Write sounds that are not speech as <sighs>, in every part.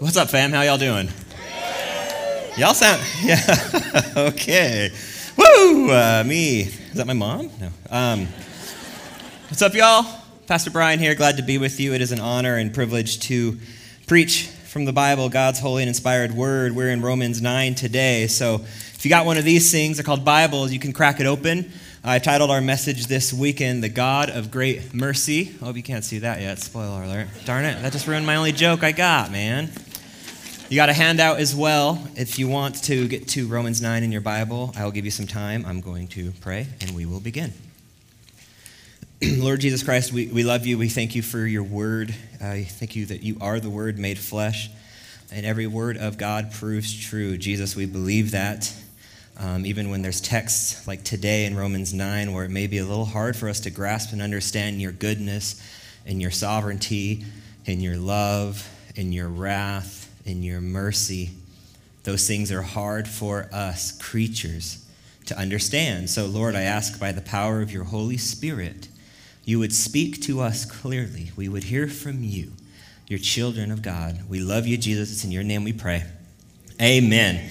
What's up, fam? How y'all doing? Y'all sound, <laughs> yeah, okay. Woo! Uh, me. Is that my mom? No. Um, what's up, y'all? Pastor Bryan here. Glad to be with you. It is an honor and privilege to preach from the Bible, God's holy and inspired word. We're in Romans 9 today. So if you got one of these things, they're called Bibles, you can crack it open. I titled our message this weekend, The God of Great Mercy. I hope you can't see that yet. Spoiler alert. Darn it, that just ruined my only joke I got, man. You got a handout as well. If you want to get to Romans 9 in your Bible, I will give you some time. I'm going to pray and we will begin. <clears throat> Lord Jesus Christ, we, we love you. We thank you for your word. I thank you that you are the word made flesh, and every word of God proves true. Jesus, we believe that. Um, even when there's texts like today in Romans 9, where it may be a little hard for us to grasp and understand your goodness and your sovereignty and your love and your wrath in your mercy. Those things are hard for us creatures to understand. So, Lord, I ask by the power of your Holy Spirit, you would speak to us clearly. We would hear from you, your children of God. We love you, Jesus. It's in your name we pray. Amen.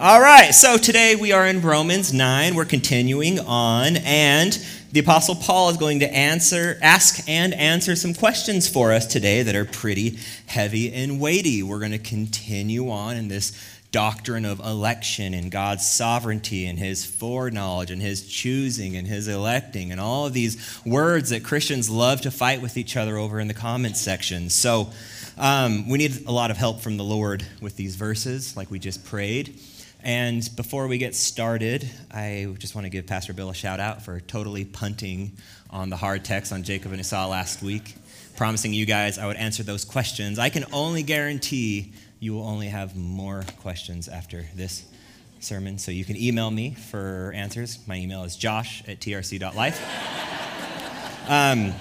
All right, so today we are in Romans 9. We're continuing on, and the Apostle Paul is going to answer, ask and answer some questions for us today that are pretty heavy and weighty. We're going to continue on in this doctrine of election and God's sovereignty and his foreknowledge and his choosing and his electing and all of these words that Christians love to fight with each other over in the comments section. So um, we need a lot of help from the Lord with these verses, like we just prayed. And before we get started, I just want to give Pastor Bill a shout out for totally punting on the hard text on Jacob and Esau last week, promising you guys I would answer those questions. I can only guarantee you will only have more questions after this sermon. So you can email me for answers. My email is josh at trc.life. um,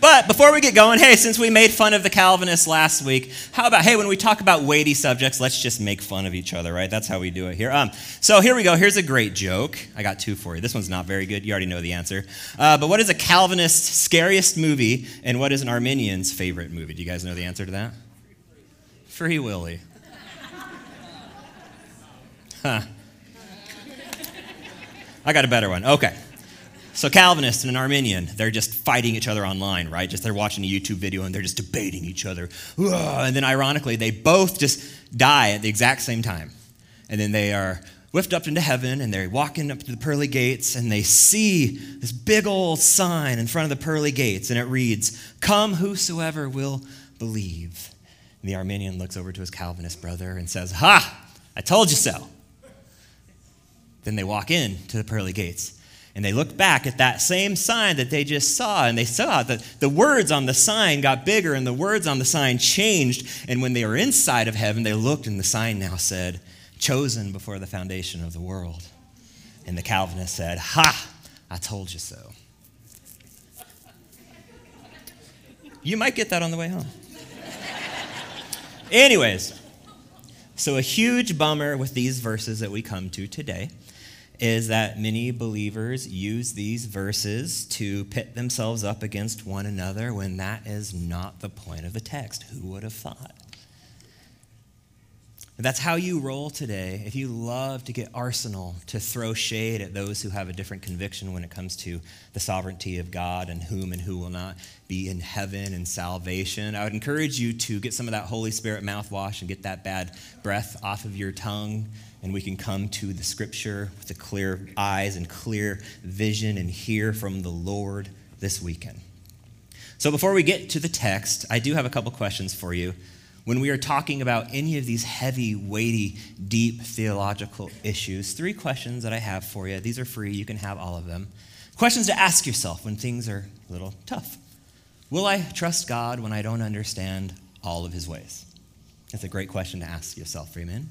but before we get going, hey, since we made fun of the Calvinists last week, how about, hey, when we talk about weighty subjects, let's just make fun of each other, right? That's how we do it here. Um, so here we go. Here's a great joke. I got two for you. This one's not very good. You already know the answer. Uh, but what is a Calvinist's scariest movie, and what is an Arminian's favorite movie? Do you guys know the answer to that? Free Willy. Huh. I got a better one. Okay. So Calvinist and an Arminian, they're just fighting each other online, right? Just they're watching a YouTube video and they're just debating each other. And then ironically, they both just die at the exact same time. And then they are whiffed up into heaven and they're walking up to the pearly gates and they see this big old sign in front of the pearly gates and it reads, Come whosoever will believe. And the Arminian looks over to his Calvinist brother and says, Ha! I told you so. Then they walk in to the pearly gates and they looked back at that same sign that they just saw, and they saw that the words on the sign got bigger and the words on the sign changed. And when they were inside of heaven, they looked, and the sign now said, Chosen before the foundation of the world. And the Calvinist said, Ha, I told you so. You might get that on the way home. Anyways, so a huge bummer with these verses that we come to today is that many believers use these verses to pit themselves up against one another when that is not the point of the text. Who would have thought? that's how you roll today. If you love to get arsenal to throw shade at those who have a different conviction when it comes to the sovereignty of God and whom and who will not be in heaven and salvation, I would encourage you to get some of that Holy Spirit mouthwash and get that bad breath off of your tongue and we can come to the scripture with the clear eyes and clear vision and hear from the Lord this weekend. So, before we get to the text, I do have a couple questions for you. When we are talking about any of these heavy, weighty, deep theological issues, three questions that I have for you. These are free, you can have all of them. Questions to ask yourself when things are a little tough. Will I trust God when I don't understand all of his ways? That's a great question to ask yourself, Freeman.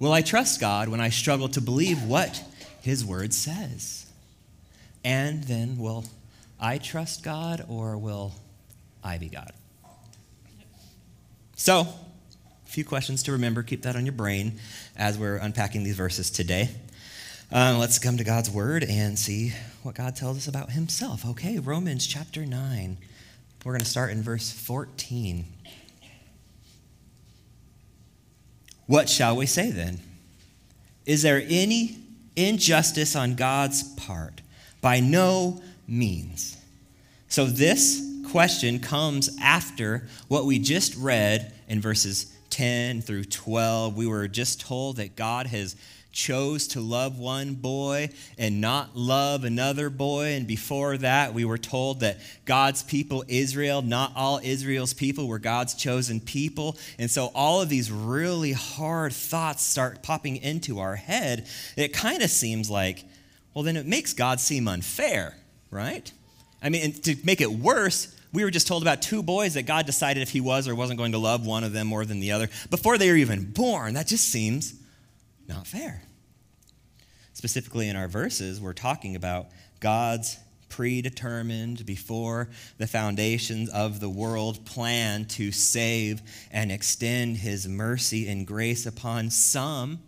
Will I trust God when I struggle to believe what His Word says? And then, will I trust God or will I be God? So, a few questions to remember. Keep that on your brain as we're unpacking these verses today. Uh, let's come to God's Word and see what God tells us about Himself. Okay, Romans chapter 9. We're going to start in verse 14. What shall we say then? Is there any injustice on God's part? By no means. So, this question comes after what we just read in verses 10 through 12. We were just told that God has chose to love one boy and not love another boy. And before that, we were told that God's people, Israel, not all Israel's people, were God's chosen people. And so all of these really hard thoughts start popping into our head. It kind of seems like, well, then it makes God seem unfair, right? I mean, to make it worse, we were just told about two boys that God decided if he was or wasn't going to love one of them more than the other before they were even born. That just seems not fair. Specifically, in our verses, we're talking about God's predetermined before the foundations of the world plan to save and extend his mercy and grace upon some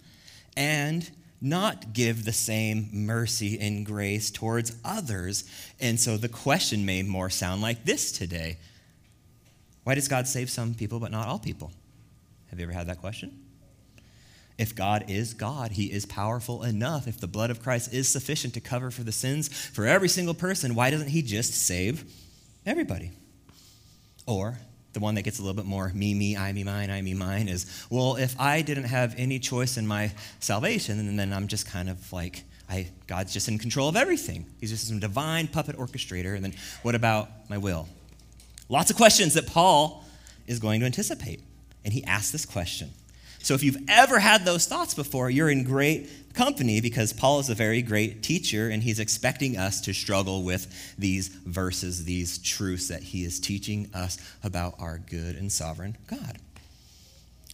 and not give the same mercy and grace towards others. And so the question may more sound like this today Why does God save some people but not all people? Have you ever had that question? If God is God, He is powerful enough. If the blood of Christ is sufficient to cover for the sins for every single person, why doesn't He just save everybody? Or the one that gets a little bit more me, me, I, me, mine, I, me, mine is, well, if I didn't have any choice in my salvation, then I'm just kind of like, I, God's just in control of everything. He's just some divine puppet orchestrator. And then what about my will? Lots of questions that Paul is going to anticipate. And he asks this question so if you've ever had those thoughts before, you're in great company because Paul is a very great teacher and he's expecting us to struggle with these verses, these truths that he is teaching us about our good and sovereign God.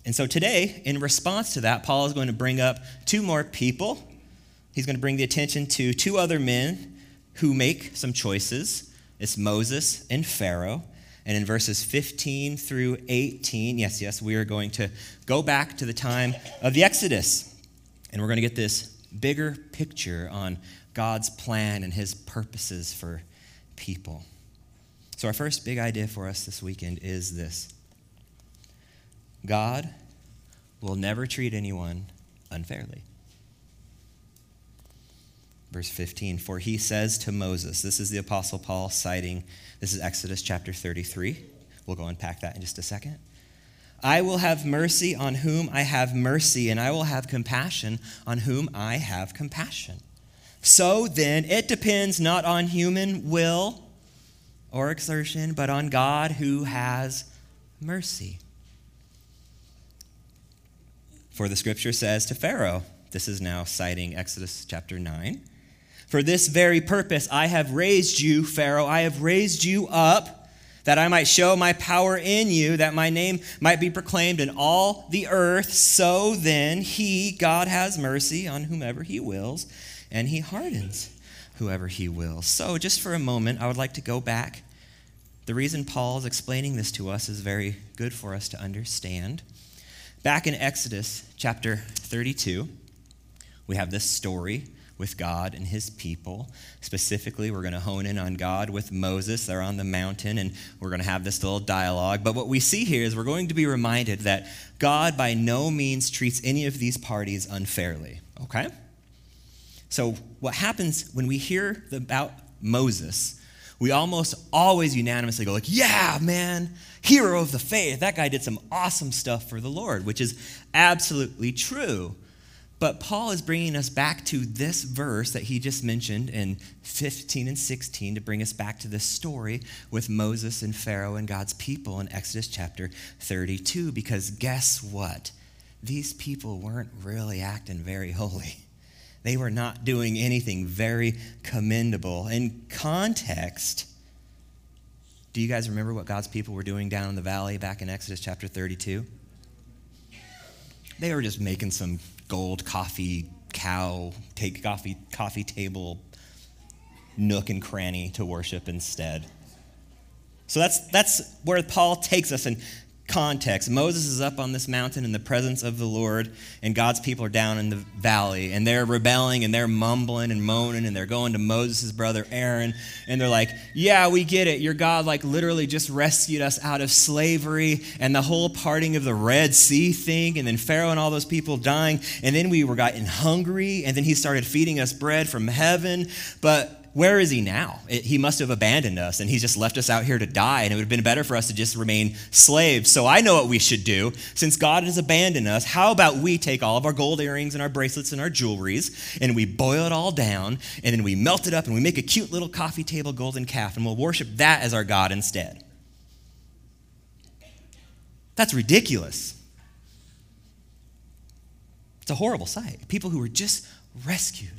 And so today, in response to that, Paul is going to bring up two more people. He's going to bring the attention to two other men who make some choices. It's Moses and Pharaoh. And in verses 15 through 18, yes, yes, we are going to go back to the time of the Exodus. And we're going to get this bigger picture on God's plan and his purposes for people. So, our first big idea for us this weekend is this God will never treat anyone unfairly. Verse 15, for he says to Moses, this is the Apostle Paul citing this is Exodus chapter 33. We'll go unpack that in just a second. I will have mercy on whom I have mercy, and I will have compassion on whom I have compassion. So then, it depends not on human will or exertion, but on God who has mercy. For the scripture says to Pharaoh, this is now citing Exodus chapter 9 for this very purpose I have raised you, Pharaoh. I have raised you up that I might show my power in you, that my name might be proclaimed in all the earth. So then, he, God, has mercy on whomever he wills, and he hardens whoever he wills. So, just for a moment, I would like to go back. The reason Paul is explaining this to us is very good for us to understand. Back in Exodus chapter 32, we have this story with God and his people. Specifically, we're going to hone in on God with Moses. They're on the mountain, and we're going to have this little dialogue. But what we see here is we're going to be reminded that God by no means treats any of these parties unfairly, okay? So, what happens when we hear about Moses, we almost always unanimously go like, "Yeah, man, hero of the faith. That guy did some awesome stuff for the Lord," which is absolutely true. But Paul is bringing us back to this verse that he just mentioned in 15 and 16 to bring us back to this story with Moses and Pharaoh and God's people in Exodus chapter 32. Because guess what? These people weren't really acting very <laughs> holy. They were not doing anything very commendable. In context, do you guys remember what God's people were doing down in the valley back in Exodus chapter 32? They were just making some gold coffee cow, take coffee, coffee table nook and cranny to worship instead. So that's, that's where Paul takes us. And context. Moses is up on this mountain in the presence of the Lord, and God's people are down in the valley, and they're rebelling and they're mumbling and moaning, and they're going to Moses' brother Aaron, and they're like, Yeah, we get it. Your God, like, literally just rescued us out of slavery and the whole parting of the Red Sea thing, and then Pharaoh and all those people dying, and then we were gotten hungry, and then he started feeding us bread from heaven. But where is he now? It, he must have abandoned us and he's just left us out here to die, and it would have been better for us to just remain slaves. So I know what we should do. Since God has abandoned us, how about we take all of our gold earrings and our bracelets and our jewelries and we boil it all down and then we melt it up and we make a cute little coffee table golden calf and we'll worship that as our God instead? That's ridiculous. It's a horrible sight. People who were just rescued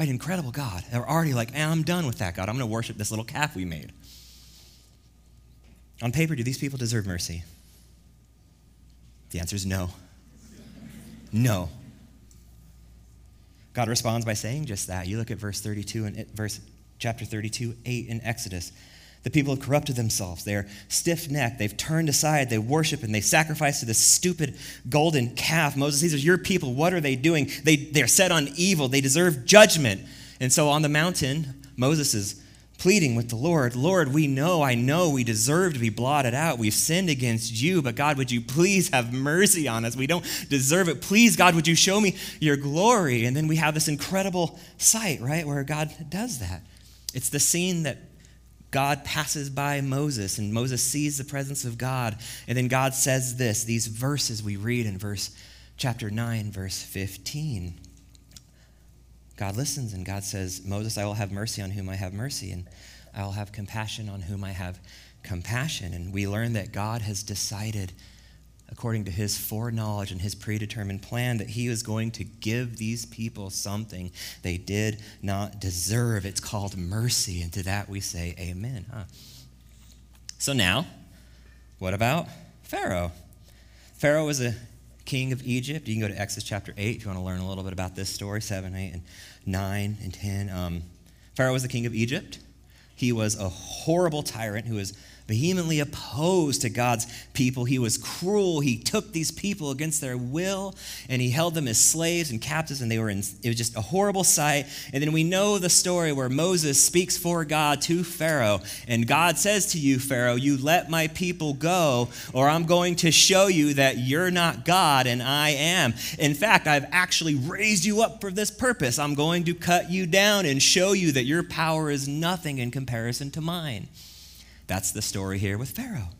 by an incredible God. They're already like, eh, I'm done with that, God. I'm going to worship this little calf we made. On paper, do these people deserve mercy? The answer is no. No. God responds by saying just that. You look at verse 32 and verse chapter 32, 8 in Exodus. The people have corrupted themselves. They are stiff necked. They've turned aside. They worship and they sacrifice to this stupid golden calf. Moses, these are your people. What are they doing? They, they're set on evil. They deserve judgment. And so on the mountain, Moses is pleading with the Lord Lord, we know, I know we deserve to be blotted out. We've sinned against you, but God, would you please have mercy on us? We don't deserve it. Please, God, would you show me your glory? And then we have this incredible sight, right, where God does that. It's the scene that God passes by Moses, and Moses sees the presence of God. And then God says this these verses we read in verse chapter 9, verse 15. God listens, and God says, Moses, I will have mercy on whom I have mercy, and I will have compassion on whom I have compassion. And we learn that God has decided according to his foreknowledge and his predetermined plan, that he was going to give these people something they did not deserve. It's called mercy, and to that we say amen. Huh? So now, what about Pharaoh? Pharaoh was a king of Egypt. You can go to Exodus chapter 8 if you want to learn a little bit about this story 7, 8, and 9, and 10. Um, Pharaoh was the king of Egypt. He was a horrible tyrant who was vehemently opposed to God's people. He was cruel. He took these people against their will and he held them as slaves and captives, and they were in, it was just a horrible sight. And then we know the story where Moses speaks for God to Pharaoh, and God says to you, Pharaoh, You let my people go, or I'm going to show you that you're not God and I am. In fact, I've actually raised you up for this purpose. I'm going to cut you down and show you that your power is nothing in comparison to mine. That's the story here with Pharaoh.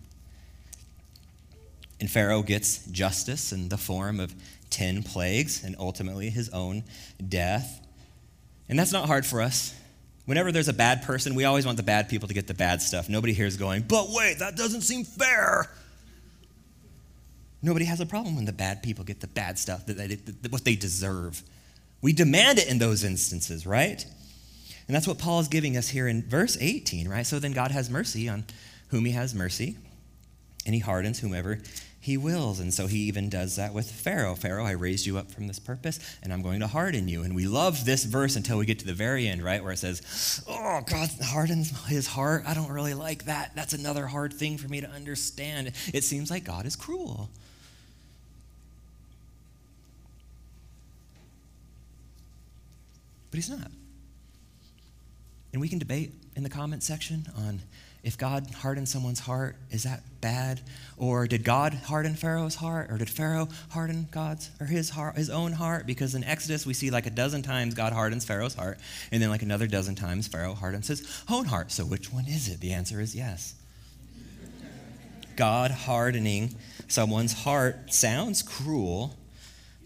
And Pharaoh gets justice in the form of 10 plagues and ultimately his own death. And that's not hard for us. Whenever there's a bad person, we always want the bad people to get the bad stuff. Nobody here is going, but wait, that doesn't seem fair. Nobody has a problem when the bad people get the bad stuff, that what they deserve. We demand it in those instances, right? And that's what Paul is giving us here in verse 18, right? So then God has mercy on whom he has mercy, and he hardens whomever he wills. And so he even does that with Pharaoh. Pharaoh, I raised you up from this purpose, and I'm going to harden you. And we love this verse until we get to the very end, right? Where it says, Oh, God hardens his heart. I don't really like that. That's another hard thing for me to understand. It seems like God is cruel. But he's not. And we can debate in the comment section on if God hardened someone's heart, is that bad? Or did God harden Pharaoh's heart? Or did Pharaoh harden God's or his heart, his own heart? Because in Exodus we see like a dozen times God hardens Pharaoh's heart, and then like another dozen times Pharaoh hardens his own heart. So which one is it? The answer is yes. God hardening someone's heart sounds cruel,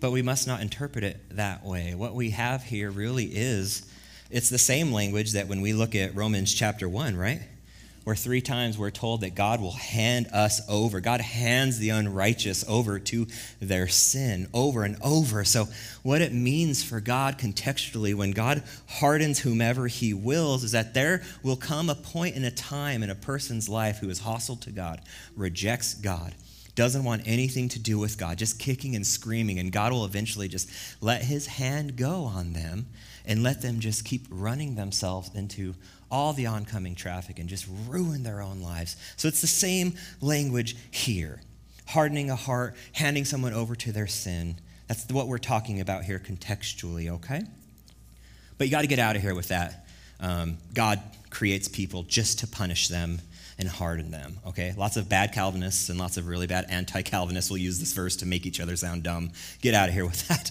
but we must not interpret it that way. What we have here really is it's the same language that when we look at Romans chapter 1, right? Where three times we're told that God will hand us over. God hands the unrighteous over to their sin over and over. So, what it means for God contextually when God hardens whomever he wills is that there will come a point in a time in a person's life who is hostile to God, rejects God, doesn't want anything to do with God, just kicking and screaming, and God will eventually just let his hand go on them and let them just keep running themselves into all the oncoming traffic and just ruin their own lives. So it's the same language here. hardening a heart, handing someone over to their sin. That's what we're talking about here contextually, okay? But you got to get out of here with that. Um, God creates people just to punish them and harden them, okay? Lots of bad Calvinists and lots of really bad anti Calvinists will use this verse to make each other sound dumb. Get out of here with that.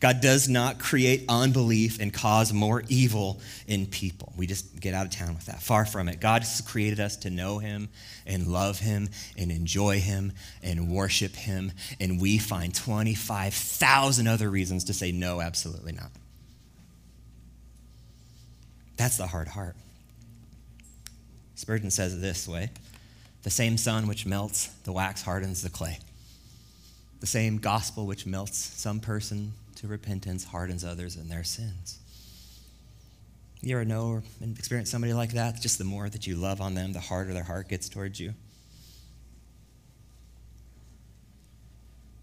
God does not create unbelief and cause more evil in people. We just get out of town with that. Far from it. God has created us to know Him and love Him and enjoy Him and worship Him. And we find 25,000 other reasons to say no, absolutely not. That's the hard heart. Spurgeon says it this way The same sun which melts the wax hardens the clay. The same gospel which melts some person to repentance hardens others in their sins. You ever know or experience somebody like that? Just the more that you love on them, the harder their heart gets towards you.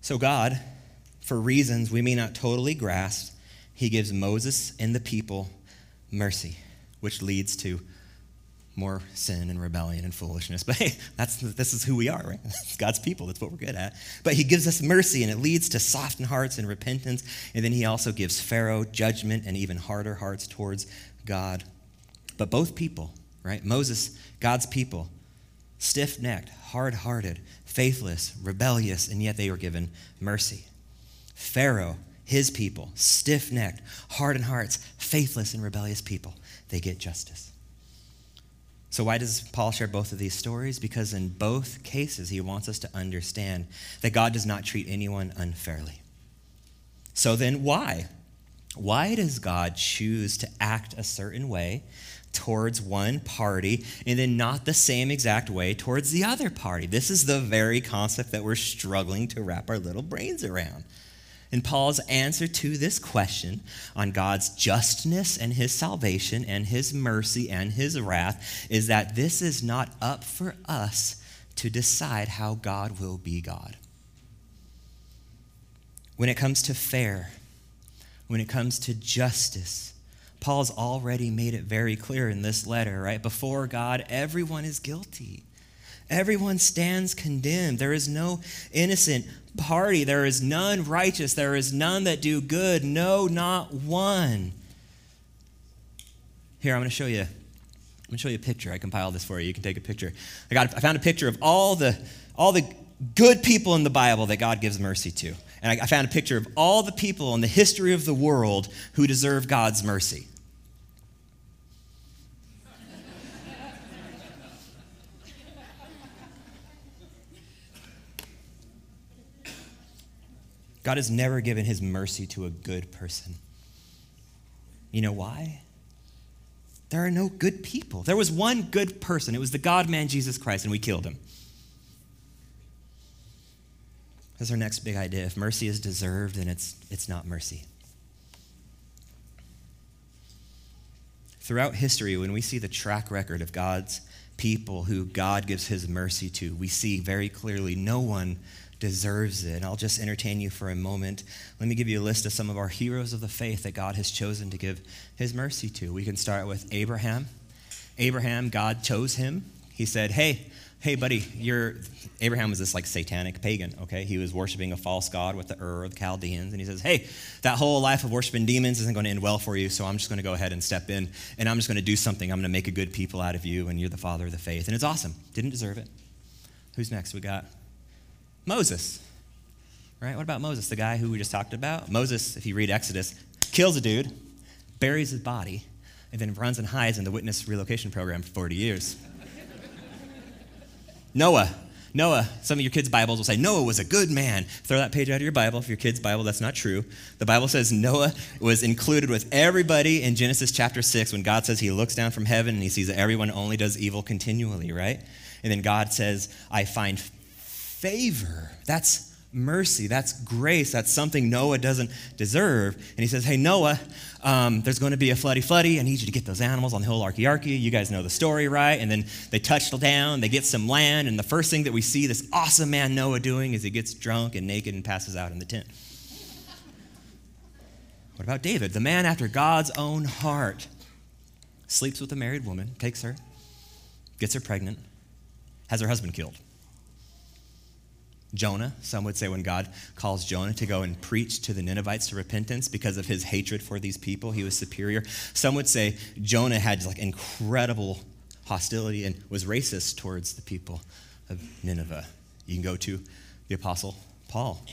So, God, for reasons we may not totally grasp, He gives Moses and the people mercy, which leads to more sin and rebellion and foolishness. <laughs> But hey, that's, this is who we are, right? <laughs> God's people. That's what we're good at. But he gives us mercy and it leads to softened hearts and repentance. And then he also gives Pharaoh judgment and even harder hearts towards God. But both people, right? Moses, God's people, stiff necked, hard hearted, faithless, rebellious, and yet they were given mercy. Pharaoh, his people, stiff necked, hardened hearts, faithless, and rebellious people, they get justice. So, why does Paul share both of these stories? Because in both cases, he wants us to understand that God does not treat anyone unfairly. So, then why? Why does God choose to act a certain way towards one party and then not the same exact way towards the other party? This is the very concept that we're struggling to wrap our little brains around. And Paul's answer to this question on God's justness and his salvation and his mercy and his wrath is that this is not up for us to decide how God will be God. When it comes to fair, when it comes to justice, Paul's already made it very clear in this letter, right? Before God, everyone is guilty. Everyone stands condemned. There is no innocent party. There is none righteous. There is none that do good. No, not one. Here, I'm going to show you. I'm going to show you a picture. I compiled this for you. You can take a picture. I got. I found a picture of all the all the good people in the Bible that God gives mercy to, and I, I found a picture of all the people in the history of the world who deserve God's mercy. God has never given his mercy to a good person. You know why? There are no good people. There was one good person. It was the God man, Jesus Christ, and we killed him. That's our next big idea. If mercy is deserved, then it's, it's not mercy. Throughout history, when we see the track record of God's people who God gives his mercy to, we see very clearly no one deserves it. And I'll just entertain you for a moment. Let me give you a list of some of our heroes of the faith that God has chosen to give his mercy to. We can start with Abraham. Abraham, God chose him. He said, Hey, hey, buddy, you're. Abraham was this like satanic pagan, okay? He was worshiping a false god with the Ur of the Chaldeans. And he says, Hey, that whole life of worshiping demons isn't going to end well for you, so I'm just going to go ahead and step in and I'm just going to do something. I'm going to make a good people out of you, and you're the father of the faith. And it's awesome. Didn't deserve it. Who's next? We got Moses. Right? What about Moses, the guy who we just talked about? Moses, if you read Exodus, kills a dude, buries his body, and then runs and hides in the witness relocation program for 40 years. Noah. Noah, some of your kids' Bibles will say Noah was a good man. Throw that page out of your Bible. If your kids' Bible, that's not true. The Bible says Noah was included with everybody in Genesis chapter 6 when God says he looks down from heaven and he sees that everyone only does evil continually, right? And then God says, I find favor. That's mercy. That's grace. That's something Noah doesn't deserve. And he says, Hey, Noah, um, there's going to be a floody floody. I need you to get those animals on the hill Arky You guys know the story, right? And then they touch down, they get some land, and the first thing that we see this awesome man Noah doing is he gets drunk and naked and passes out in the tent. What about David, the man after God's own heart? Sleeps with a married woman, takes her, gets her pregnant, has her husband killed. Jonah. Some would say when God calls Jonah to go and preach to the Ninevites to repentance because of his hatred for these people, he was superior. Some would say Jonah had like incredible hostility and was racist towards the people of Nineveh. You can go to the Apostle Paul,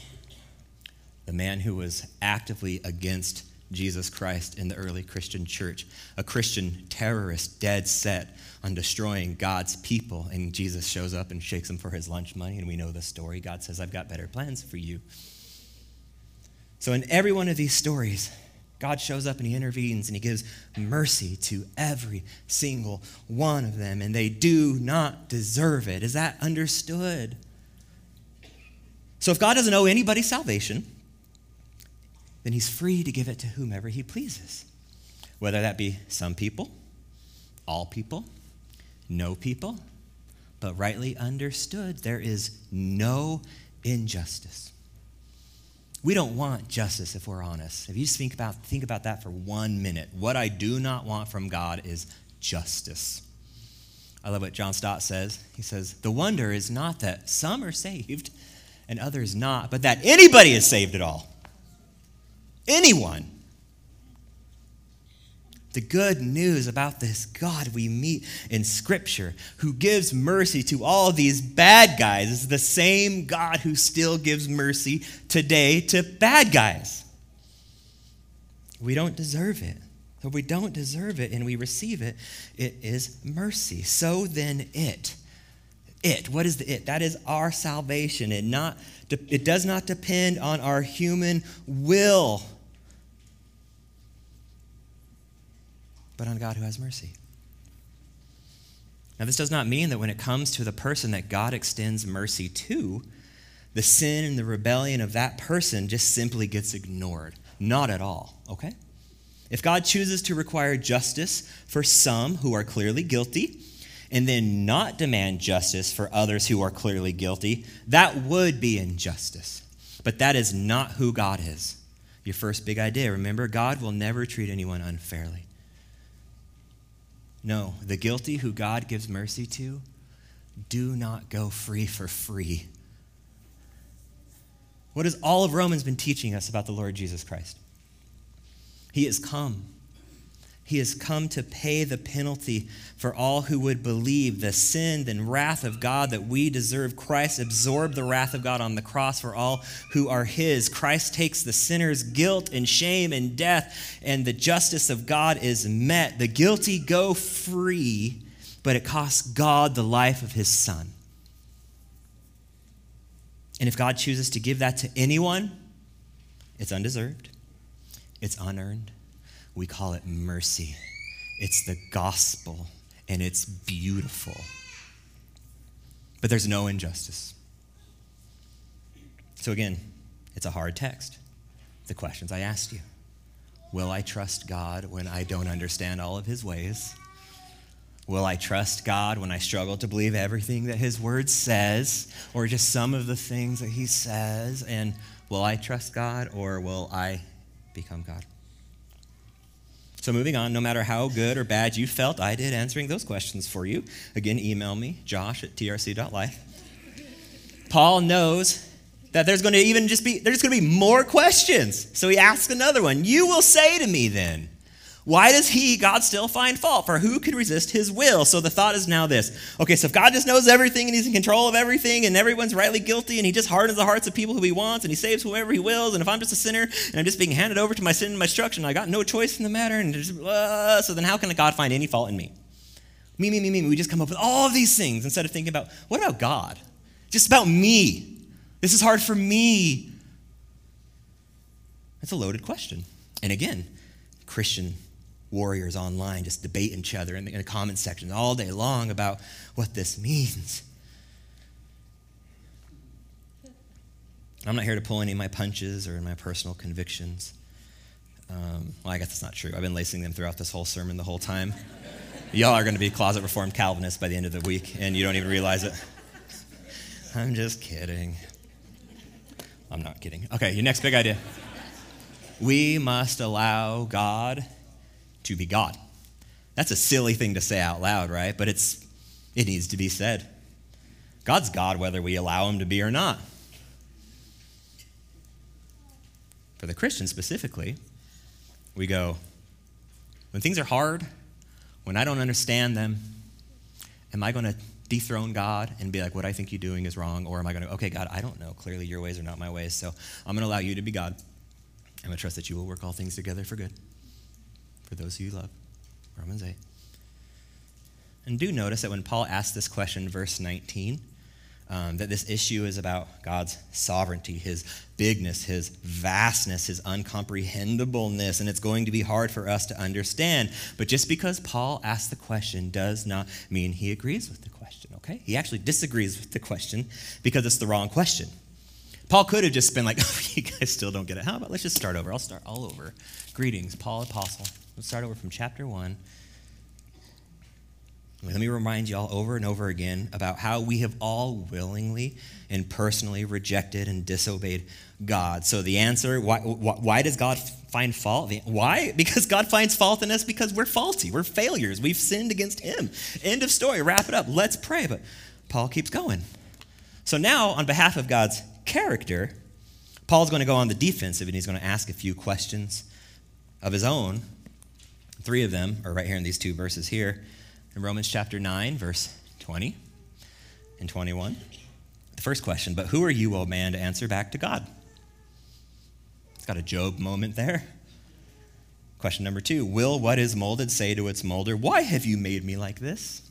the man who was actively against Jesus Christ in the early Christian church, a Christian terrorist dead set on destroying God's people. And Jesus shows up and shakes him for his lunch money, and we know the story. God says, I've got better plans for you. So, in every one of these stories, God shows up and he intervenes and he gives mercy to every single one of them, and they do not deserve it. Is that understood? So, if God doesn't owe anybody salvation, then he's free to give it to whomever he pleases, whether that be some people, all people, no people. But rightly understood, there is no injustice. We don't want justice if we're honest. If you just think about, think about that for one minute, what I do not want from God is justice. I love what John Stott says. He says, The wonder is not that some are saved and others not, but that anybody is saved at all. Anyone. The good news about this God we meet in Scripture, who gives mercy to all these bad guys, is the same God who still gives mercy today to bad guys. We don't deserve it. If we don't deserve it and we receive it, it is mercy. So then, it. It. What is the it? That is our salvation. It, not, it does not depend on our human will but on God who has mercy. Now, this does not mean that when it comes to the person that God extends mercy to, the sin and the rebellion of that person just simply gets ignored. Not at all, okay? If God chooses to require justice for some who are clearly guilty, and then not demand justice for others who are clearly guilty, that would be injustice. But that is not who God is. Your first big idea, remember, God will never treat anyone unfairly. No, the guilty who God gives mercy to do not go free for free. What has all of Romans been teaching us about the Lord Jesus Christ? He has come he has come to pay the penalty for all who would believe the sin and wrath of God that we deserve. Christ absorbed the wrath of God on the cross for all who are His. Christ takes the sinner's guilt and shame and death, and the justice of God is met. The guilty go free, but it costs God the life of His Son. And if God chooses to give that to anyone, it's undeserved, it's unearned we call it mercy. It's the gospel, and it's beautiful. But there's no injustice. So, again, it's a hard text. The questions I asked you Will I trust God when I don't understand all of his ways? Will I trust God when I struggle to believe everything that His Word says, or just some of the things that He says? And will I trust God, or will I become God? So, moving on, no matter how good or bad you felt, I did answering those questions for you. Again, email me, josh at trc.life. Paul knows that there's going to even just be, there's going to be more questions. So he asks another one. You will say to me then, why does he, God, still find fault? For who could resist his will? So the thought is now this. Okay, so if God just knows everything and he's in control of everything and everyone's rightly guilty and he just hardens the hearts of people who he wants and he saves whoever he wills, and if I'm just a sinner and I'm just being handed over to my sin and my destruction, I got no choice in the matter, and just, uh, so then how can God find any fault in me? Me, me, me, me. We just come up with all of these things instead of thinking about what about God? Just about me. This is hard for me. That's a loaded question. And again, Christian warriors online just debate each other in the, in the comment section all day long about what this means. I'm not here to pull any of my punches or my personal convictions. Um, well, I guess that's not true. I've been lacing them throughout this whole sermon the whole time. <laughs> Y'all are going to be closet reformed Calvinists by the end of the week, and you don't even realize it. <laughs> I'm just kidding. I'm not kidding. Okay, your next big idea. We must allow God to be God. That's a silly thing to say out loud, right? But it's, it needs to be said. God's God whether we allow him to be or not. For the Christian specifically, we go, when things are hard, when I don't understand them, am I going to dethrone God and be like, what I think you're doing is wrong? Or am I going to, okay, God, I don't know. Clearly your ways are not my ways. So I'm going to allow you to be God. I'm going to trust that you will work all things together for good for those who you love. Romans 8. And do notice that when Paul asks this question, verse 19, um, that this issue is about God's sovereignty, his bigness, his vastness, his uncomprehendableness, and it's going to be hard for us to understand. But just because Paul asked the question does not mean he agrees with the question, okay? He actually disagrees with the question because it's the wrong question. Paul could have just been like, oh, <laughs> you guys still don't get it. How about let's just start over? I'll start all over. Greetings, Paul Apostle. Let's start over from chapter 1 let me remind you all over and over again about how we have all willingly and personally rejected and disobeyed God. So, the answer why, why does God find fault? Why? Because God finds fault in us because we're faulty. We're failures. We've sinned against Him. End of story. Wrap it up. Let's pray. But Paul keeps going. So, now, on behalf of God's character, Paul's going to go on the defensive and he's going to ask a few questions of his own. Three of them are right here in these two verses here in Romans chapter 9, verse 20 and 21. The first question, but who are you, O man, to answer back to God? It's got a Job moment there. Question number two Will what is molded say to its molder, Why have you made me like this?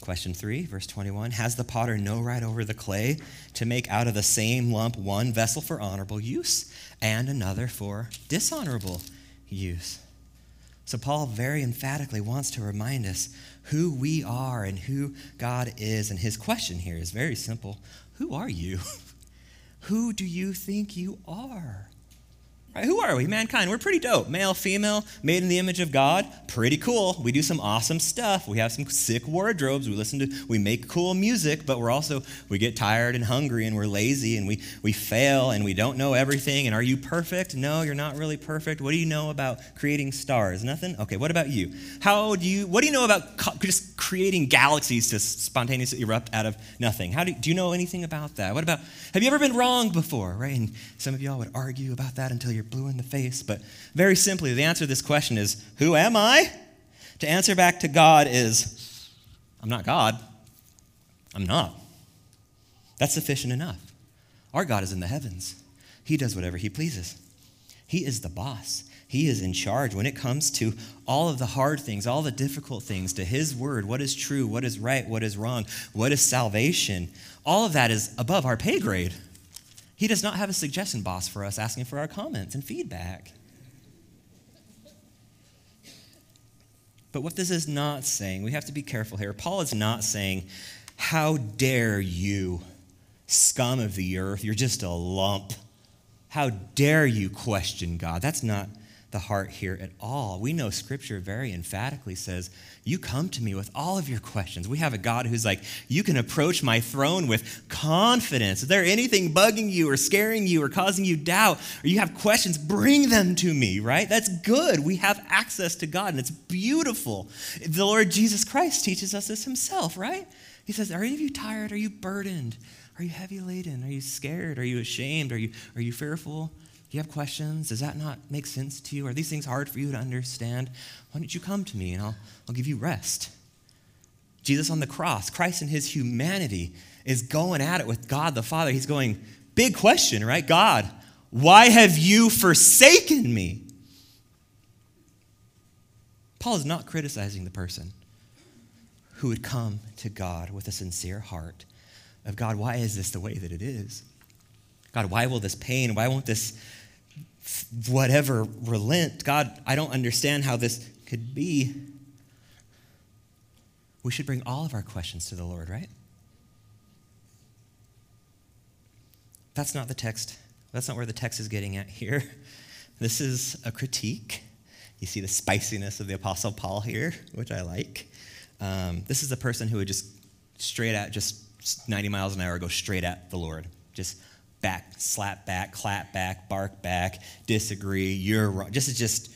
Question three, verse 21 Has the potter no right over the clay to make out of the same lump one vessel for honorable use and another for dishonorable use? So, Paul very emphatically wants to remind us who we are and who God is. And his question here is very simple Who are you? <laughs> who do you think you are? Right, who are we? Mankind. We're pretty dope. Male, female, made in the image of God. Pretty cool. We do some awesome stuff. We have some sick wardrobes. We listen to, we make cool music, but we're also, we get tired and hungry and we're lazy and we, we fail and we don't know everything. And are you perfect? No, you're not really perfect. What do you know about creating stars? Nothing? Okay, what about you? How do you, what do you know about just creating galaxies to spontaneously erupt out of nothing? How do, do you know anything about that? What about, have you ever been wrong before, right? And some of y'all would argue about that until you're you're blue in the face. But very simply, the answer to this question is Who am I? To answer back to God is I'm not God. I'm not. That's sufficient enough. Our God is in the heavens, He does whatever He pleases. He is the boss. He is in charge when it comes to all of the hard things, all the difficult things, to His word, what is true, what is right, what is wrong, what is salvation. All of that is above our pay grade. He does not have a suggestion box for us asking for our comments and feedback. But what this is not saying, we have to be careful here. Paul is not saying, How dare you, scum of the earth? You're just a lump. How dare you question God? That's not the heart here at all. We know Scripture very emphatically says, You come to me with all of your questions. We have a God who's like, You can approach my throne with confidence. Is there anything bugging you or scaring you or causing you doubt, or you have questions, bring them to me, right? That's good. We have access to God, and it's beautiful. The Lord Jesus Christ teaches us this himself, right? He says, Are any of you tired? Are you burdened? Are you heavy laden? Are you scared? Are you ashamed? Are you, are you fearful? Do you have questions? Does that not make sense to you? Are these things hard for you to understand? Why don't you come to me and I'll, I'll give you rest? Jesus on the cross, Christ in his humanity, is going at it with God the Father. He's going, big question, right? God, why have you forsaken me? Paul is not criticizing the person who would come to God with a sincere heart of God, why is this the way that it is? God, why will this pain, why won't this whatever relent. God, I don't understand how this could be. We should bring all of our questions to the Lord, right? That's not the text. That's not where the text is getting at here. <laughs> This is a critique. You see the spiciness of the Apostle Paul here, which I like. Um, this is a person who would just straight at, just 90 miles an hour, go straight at the Lord. Just back, slap back, clap back, bark back, disagree, you're wrong. Just, just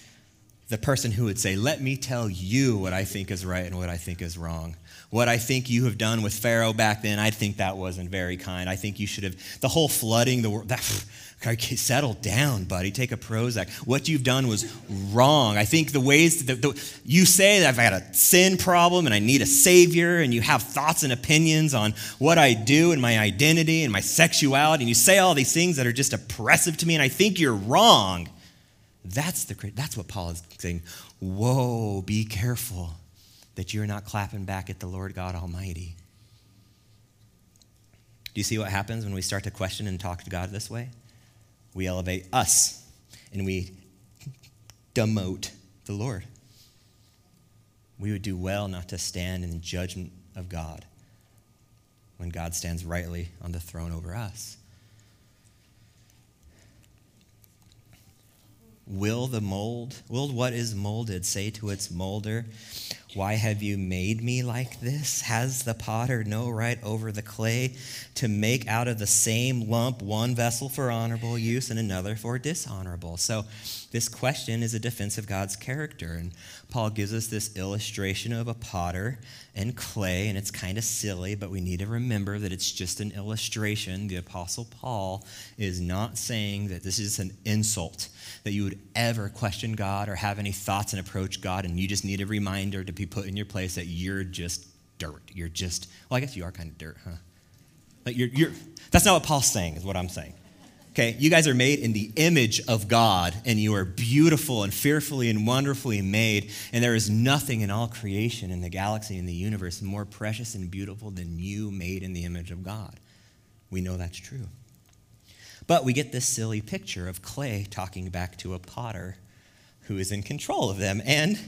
the person who would say, Let me tell you what I think is right and what I think is wrong. What I think you have done with Pharaoh back then, I think that wasn't very kind. I think you should have, the whole flooding the world, that, <sighs> settle down, buddy. Take a Prozac. What you've done was wrong. I think the ways that the, you say that I've got a sin problem and I need a savior, and you have thoughts and opinions on what I do and my identity and my sexuality, and you say all these things that are just oppressive to me, and I think you're wrong. That's, the, that's what Paul is saying. Whoa, be careful that you're not clapping back at the Lord God Almighty. Do you see what happens when we start to question and talk to God this way? We elevate us and we demote the Lord. We would do well not to stand in the judgment of God when God stands rightly on the throne over us. Will the mold, will what is molded say to its molder, Why have you made me like this? Has the potter no right over the clay to make out of the same lump one vessel for honorable use and another for dishonorable? So, this question is a defense of God's character. And Paul gives us this illustration of a potter and clay, and it's kind of silly, but we need to remember that it's just an illustration. The Apostle Paul is not saying that this is an insult, that you would ever question God or have any thoughts and approach God, and you just need a reminder to be put in your place that you're just dirt. You're just, well, I guess you are kind of dirt, huh? Like you're, you're, that's not what Paul's saying, is what I'm saying. Okay, you guys are made in the image of God, and you are beautiful and fearfully and wonderfully made. And there is nothing in all creation, in the galaxy, in the universe, more precious and beautiful than you made in the image of God. We know that's true. But we get this silly picture of clay talking back to a potter who is in control of them. And,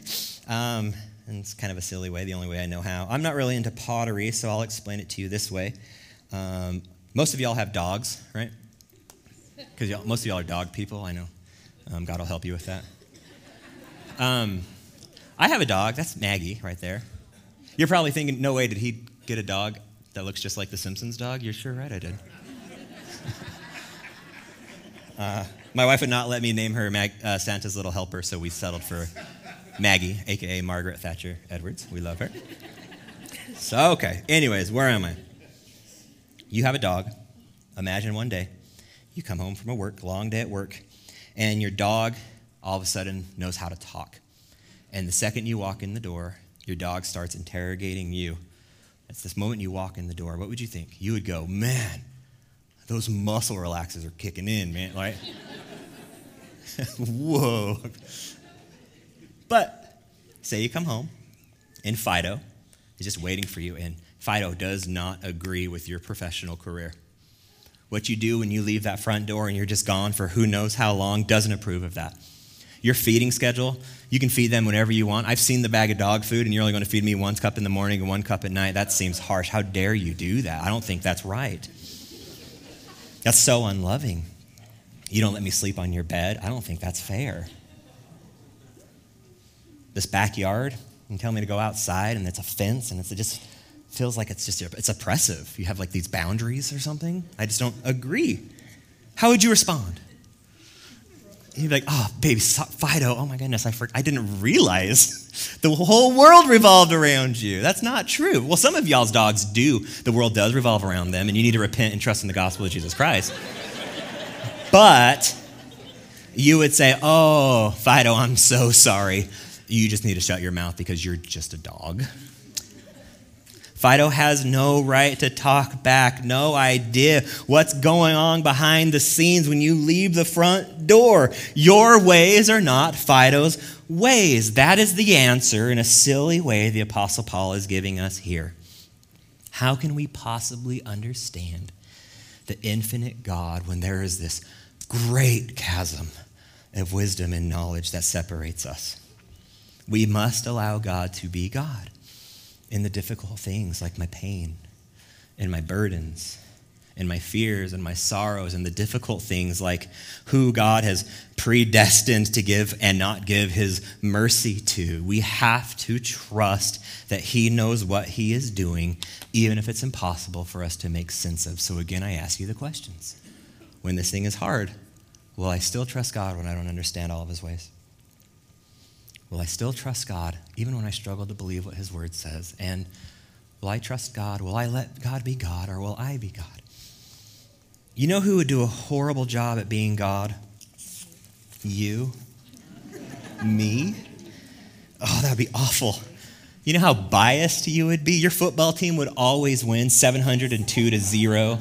um, and it's kind of a silly way, the only way I know how. I'm not really into pottery, so I'll explain it to you this way. Um, most of y'all have dogs, right? Because most of y'all are dog people, I know. Um, God will help you with that. Um, I have a dog. That's Maggie right there. You're probably thinking, no way, did he get a dog that looks just like the Simpsons dog? You're sure right, I did. <laughs> uh, my wife would not let me name her Mag- uh, Santa's little helper, so we settled for Maggie, aka Margaret Thatcher Edwards. We love her. So, okay. Anyways, where am I? You have a dog. Imagine one day you come home from a work, long day at work, and your dog all of a sudden knows how to talk. And the second you walk in the door, your dog starts interrogating you. It's this moment you walk in the door. What would you think? You would go, man, those muscle relaxers are kicking in, man. Right? <laughs> whoa. But say you come home, and Fido is just waiting for you, and Fido does not agree with your professional career what you do when you leave that front door and you're just gone for who knows how long doesn't approve of that. Your feeding schedule, you can feed them whenever you want. I've seen the bag of dog food, and you're only going to feed me one cup in the morning and one cup at night. That seems harsh. How dare you do that? I don't think that's right. That's so unloving. You don't let me sleep on your bed. I don't think that's fair. This backyard, you tell me to go outside, and it's a fence, and it's just feels like it's just it's oppressive. You have like these boundaries or something. I just don't agree. How would you respond? You'd be like, oh, baby, Fido, oh my goodness, I, for- I didn't realize <laughs> the whole world revolved around you. That's not true. Well, some of y'all's dogs do. The world does revolve around them, and you need to repent and trust in the gospel of Jesus Christ. but you would say, oh, Fido, I'm so sorry. You just need to shut your mouth because you're just a dog. Fido has no right to talk back, no idea what's going on behind the scenes when you leave the front door. Your ways are not Fido's ways. That is the answer in a silly way the Apostle Paul is giving us here. How can we possibly understand the infinite God when there is this great chasm of wisdom and knowledge that separates us? We must allow God to be God in the difficult things like my pain and my burdens and my fears and my sorrows and the difficult things like who God has predestined to give and not give his mercy to. We have to trust that he knows what he is doing, even if it's impossible for us to make sense of. So, again, I ask you the questions. When this thing is hard, will I still trust God when I don't understand all of his ways? Will I still trust God even when I struggle to believe what His Word says? And will I trust God? Will I let God be God or will I be God? You know who would do a horrible job at being God? You? Me? Oh, that would be awful. You know how biased you would be? Your football team would always win 702 to 0.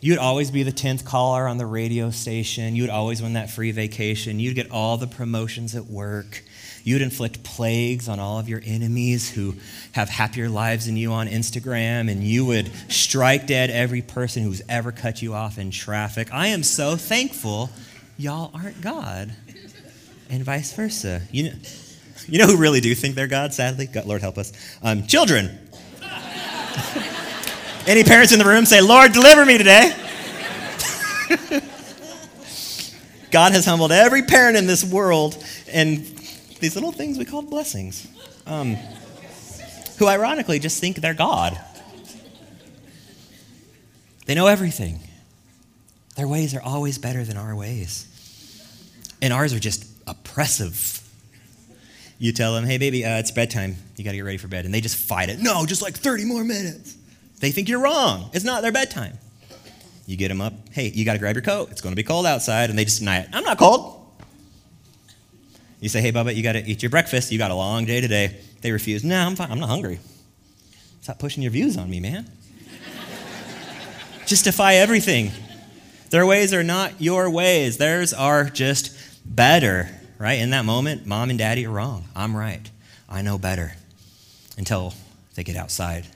You'd always be the 10th caller on the radio station. You'd always win that free vacation. You'd get all the promotions at work. You'd inflict plagues on all of your enemies who have happier lives than you on Instagram. And you would strike dead every person who's ever cut you off in traffic. I am so thankful y'all aren't God. And vice versa. You know, you know who really do think they're God, sadly? God, Lord help us. Um, children. <laughs> Any parents in the room say, Lord, deliver me today? <laughs> God has humbled every parent in this world, and these little things we call blessings, um, who ironically just think they're God. They know everything. Their ways are always better than our ways. And ours are just oppressive. You tell them, hey, baby, uh, it's bedtime. You got to get ready for bed. And they just fight it. No, just like 30 more minutes. They think you're wrong. It's not their bedtime. You get them up. Hey, you got to grab your coat. It's going to be cold outside. And they just deny it. I'm not cold. You say, hey, Bubba, you got to eat your breakfast. You got a long day today. They refuse. No, I'm fine. I'm not hungry. Stop pushing your views on me, man. <laughs> Justify everything. Their ways are not your ways. Theirs are just better, right? In that moment, mom and daddy are wrong. I'm right. I know better. Until they get outside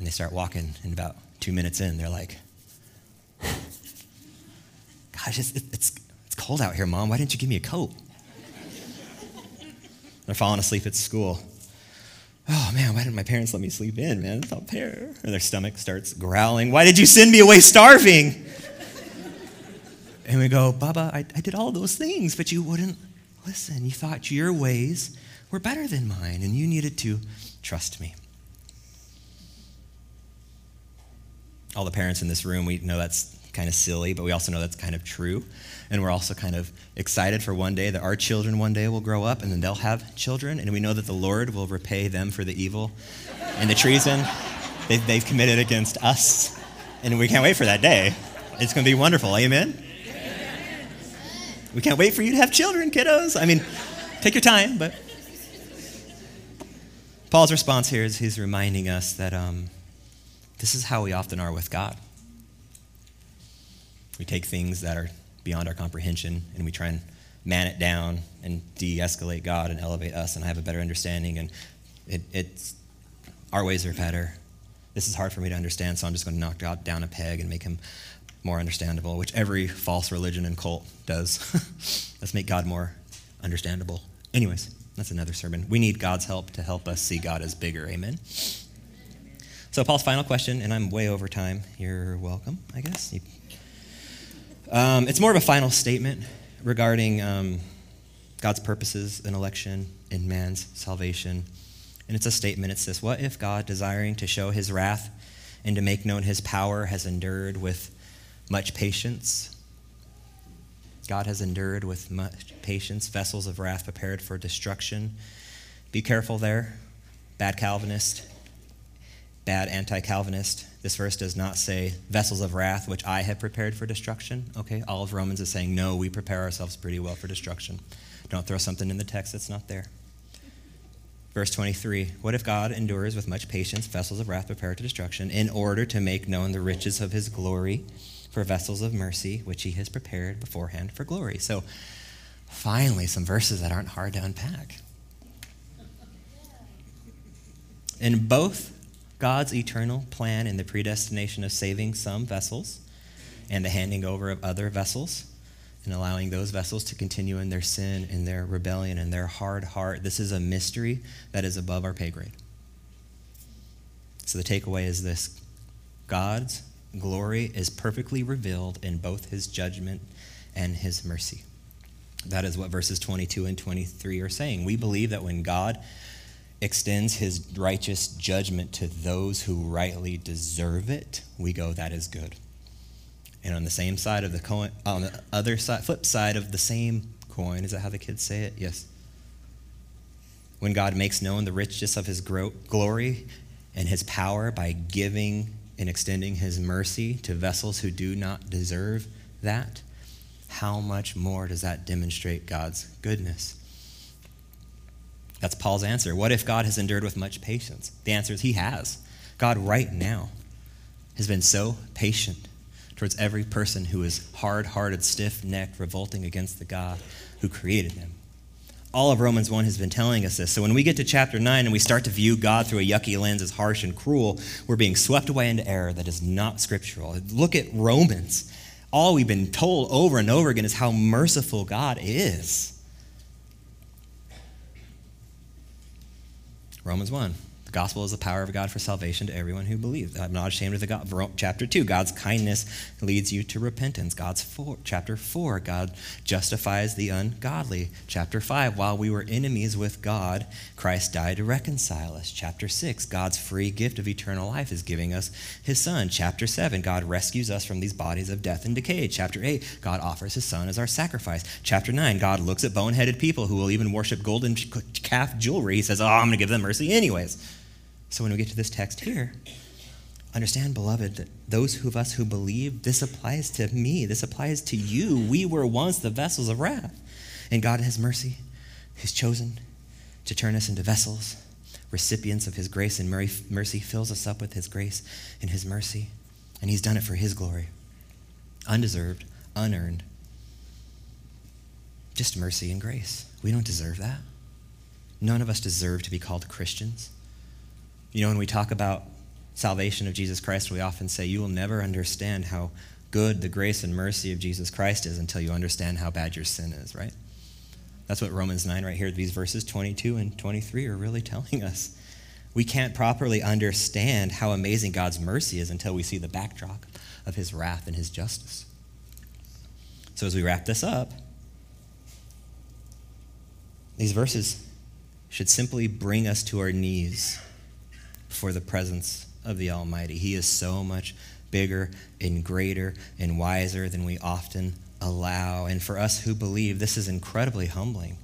and they start walking, and about two minutes in, they're like, Gosh, it's, it's, it's cold out here, Mom. Why didn't you give me a coat? they're falling asleep at school. Oh man, why didn't my parents let me sleep in, man? It's their stomach starts growling. Why did you send me away starving? and we go, Baba, I, I did all those things, but you wouldn't listen. You thought your ways were better than mine, and you needed to trust me. All the parents in this room, we know that's kind of silly, but we also know that's kind of true. And we're also kind of excited for one day that our children one day will grow up and then they'll have children. And we know that the Lord will repay them for the evil and the treason they've, they've committed against us. And we can't wait for that day. It's going to be wonderful. Amen? We can't wait for you to have children, kiddos. I mean, take your time, but. Paul's response here is he's reminding us that. Um, this is how we often are with God. We take things that are beyond our comprehension and we try and man it down and de escalate God and elevate us and have a better understanding. And it, it's, our ways are better. This is hard for me to understand, so I'm just going to knock God down a peg and make him more understandable, which every false religion and cult does. <laughs> Let's make God more understandable. Anyways, that's another sermon. We need God's help to help us see God as bigger. Amen. So, Paul's final question, and I'm way over time. You're welcome, I guess. Um, it's more of a final statement regarding um, God's purposes in election and man's salvation. And it's a statement. It's this What if God, desiring to show his wrath and to make known his power, has endured with much patience? God has endured with much patience vessels of wrath prepared for destruction. Be careful there, bad Calvinist bad anti Calvinist, this verse does not say vessels of wrath, which I have prepared for destruction. Okay, all of Romans is saying, no, we prepare ourselves pretty well for destruction. Don't throw something in the text that's not there. Verse 23 What if God endures with much patience vessels of wrath prepared to destruction, in order to make known the riches of his glory for vessels of mercy, which he has prepared beforehand for glory? So, finally, some verses that aren't hard to unpack. In both God's eternal plan in the predestination of saving some vessels and the handing over of other vessels and allowing those vessels to continue in their sin and their rebellion and their hard heart. This is a mystery that is above our pay grade. So the takeaway is this God's glory is perfectly revealed in both his judgment and his mercy. That is what verses 22 and 23 are saying. We believe that when God extends his righteous judgment to those who rightly deserve it, we go, that is good. And on the same side of the coin, on the other side, flip side of the same coin. Is that how the kids say it? Yes. When God makes known the richness of his glory and his power by giving and extending his mercy to vessels who do not deserve that, how much more does that demonstrate God's goodness? That's Paul's answer. What if God has endured with much patience? The answer is he has. God, right now, has been so patient towards every person who is hard hearted, stiff necked, revolting against the God who created them. All of Romans 1 has been telling us this. So when we get to chapter 9 and we start to view God through a yucky lens as harsh and cruel, we're being swept away into error that is not scriptural. Look at Romans. All we've been told over and over again is how merciful God is. Romans 1. The gospel is the power of God for salvation to everyone who believes. I'm not ashamed of the God. Chapter 2, God's kindness leads you to repentance. God's four, chapter 4, God justifies the ungodly. Chapter 5, while we were enemies with God, Christ died to reconcile us. Chapter 6, God's free gift of eternal life is giving us his son. Chapter 7, God rescues us from these bodies of death and decay. Chapter 8, God offers his son as our sacrifice. Chapter 9, God looks at boneheaded people who will even worship golden calf jewelry. He says, Oh, I'm going to give them mercy anyways. So when we get to this text here, understand, beloved, that those of us who believe, this applies to me, this applies to you. We were once the vessels of wrath. And God, in His mercy, has chosen to turn us into vessels, recipients of His grace and mercy, fills us up with His grace and His mercy. And He's done it for His glory. Undeserved, unearned. Just mercy and grace. We don't deserve that. None of us deserve to be called Christians. You know, when we talk about salvation of Jesus Christ, we often say, You will never understand how good the grace and mercy of Jesus Christ is until you understand how bad your sin is, right? That's what Romans 9, right here, these verses 22 and 23 are really <laughs> telling us. We can't properly understand how amazing God's mercy is until we see the backdrop of his wrath and his justice. So, as we wrap this up, these verses should simply bring us to our knees for the presence of the Almighty. He is so much bigger and greater and wiser than we often allow. And for us who believe, this is incredibly humbling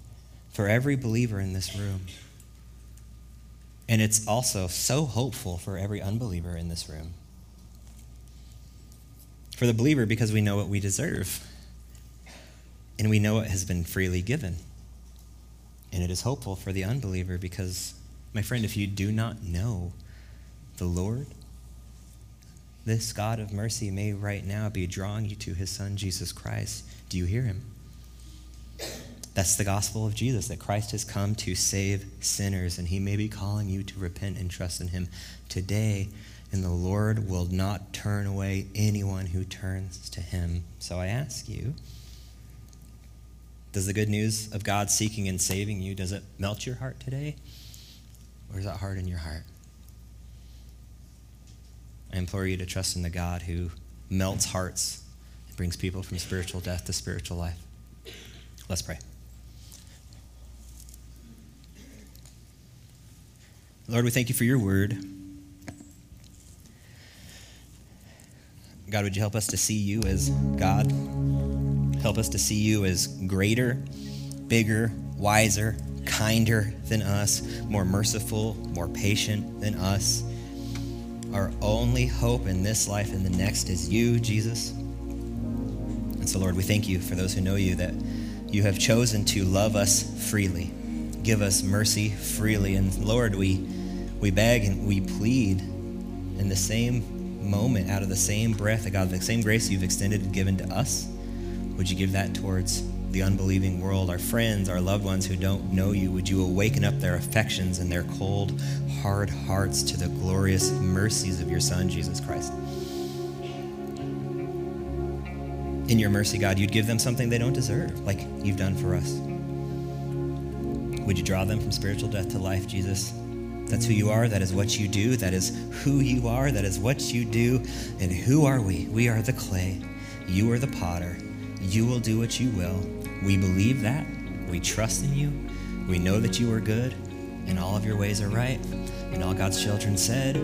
for every believer in this room. And it's also so hopeful for every unbeliever in this room. For the believer, because we know what we deserve, and we know what has been freely given. And it is hopeful for the unbeliever because, my friend, if you do not know the Lord, this God of mercy may right now be drawing you to his Son, Jesus Christ. Do you hear him? That's the gospel of Jesus, that Christ has come to save sinners, and he may be calling you to repent and trust in him today. And the Lord will not turn away anyone who turns to him. So I ask you, does the good news of God seeking and saving you, does it melt your heart today? Or is that hard in your heart? I implore you to trust in the God who melts hearts and brings people from spiritual death to spiritual life. Let's pray. Lord, we thank you for your word. God, would you help us to see you as God? Help us to see you as greater, bigger, wiser, kinder than us, more merciful, more patient than us. Our only hope in this life and the next is you, Jesus. And so, Lord, we thank you for those who know you that you have chosen to love us freely, give us mercy freely. And Lord, we, we beg and we plead in the same moment, out of the same breath, that God, the same grace you've extended and given to us, would you give that towards the unbelieving world, our friends, our loved ones who don't know you? Would you awaken up their affections and their cold, hard hearts to the glorious mercies of your Son, Jesus Christ? In your mercy, God, you'd give them something they don't deserve, like you've done for us. Would you draw them from spiritual death to life, Jesus? That's who you are. That is what you do. That is who you are. That is what you do. And who are we? We are the clay. You are the potter. You will do what you will. We believe that. We trust in you. We know that you are good and all of your ways are right. And all God's children said,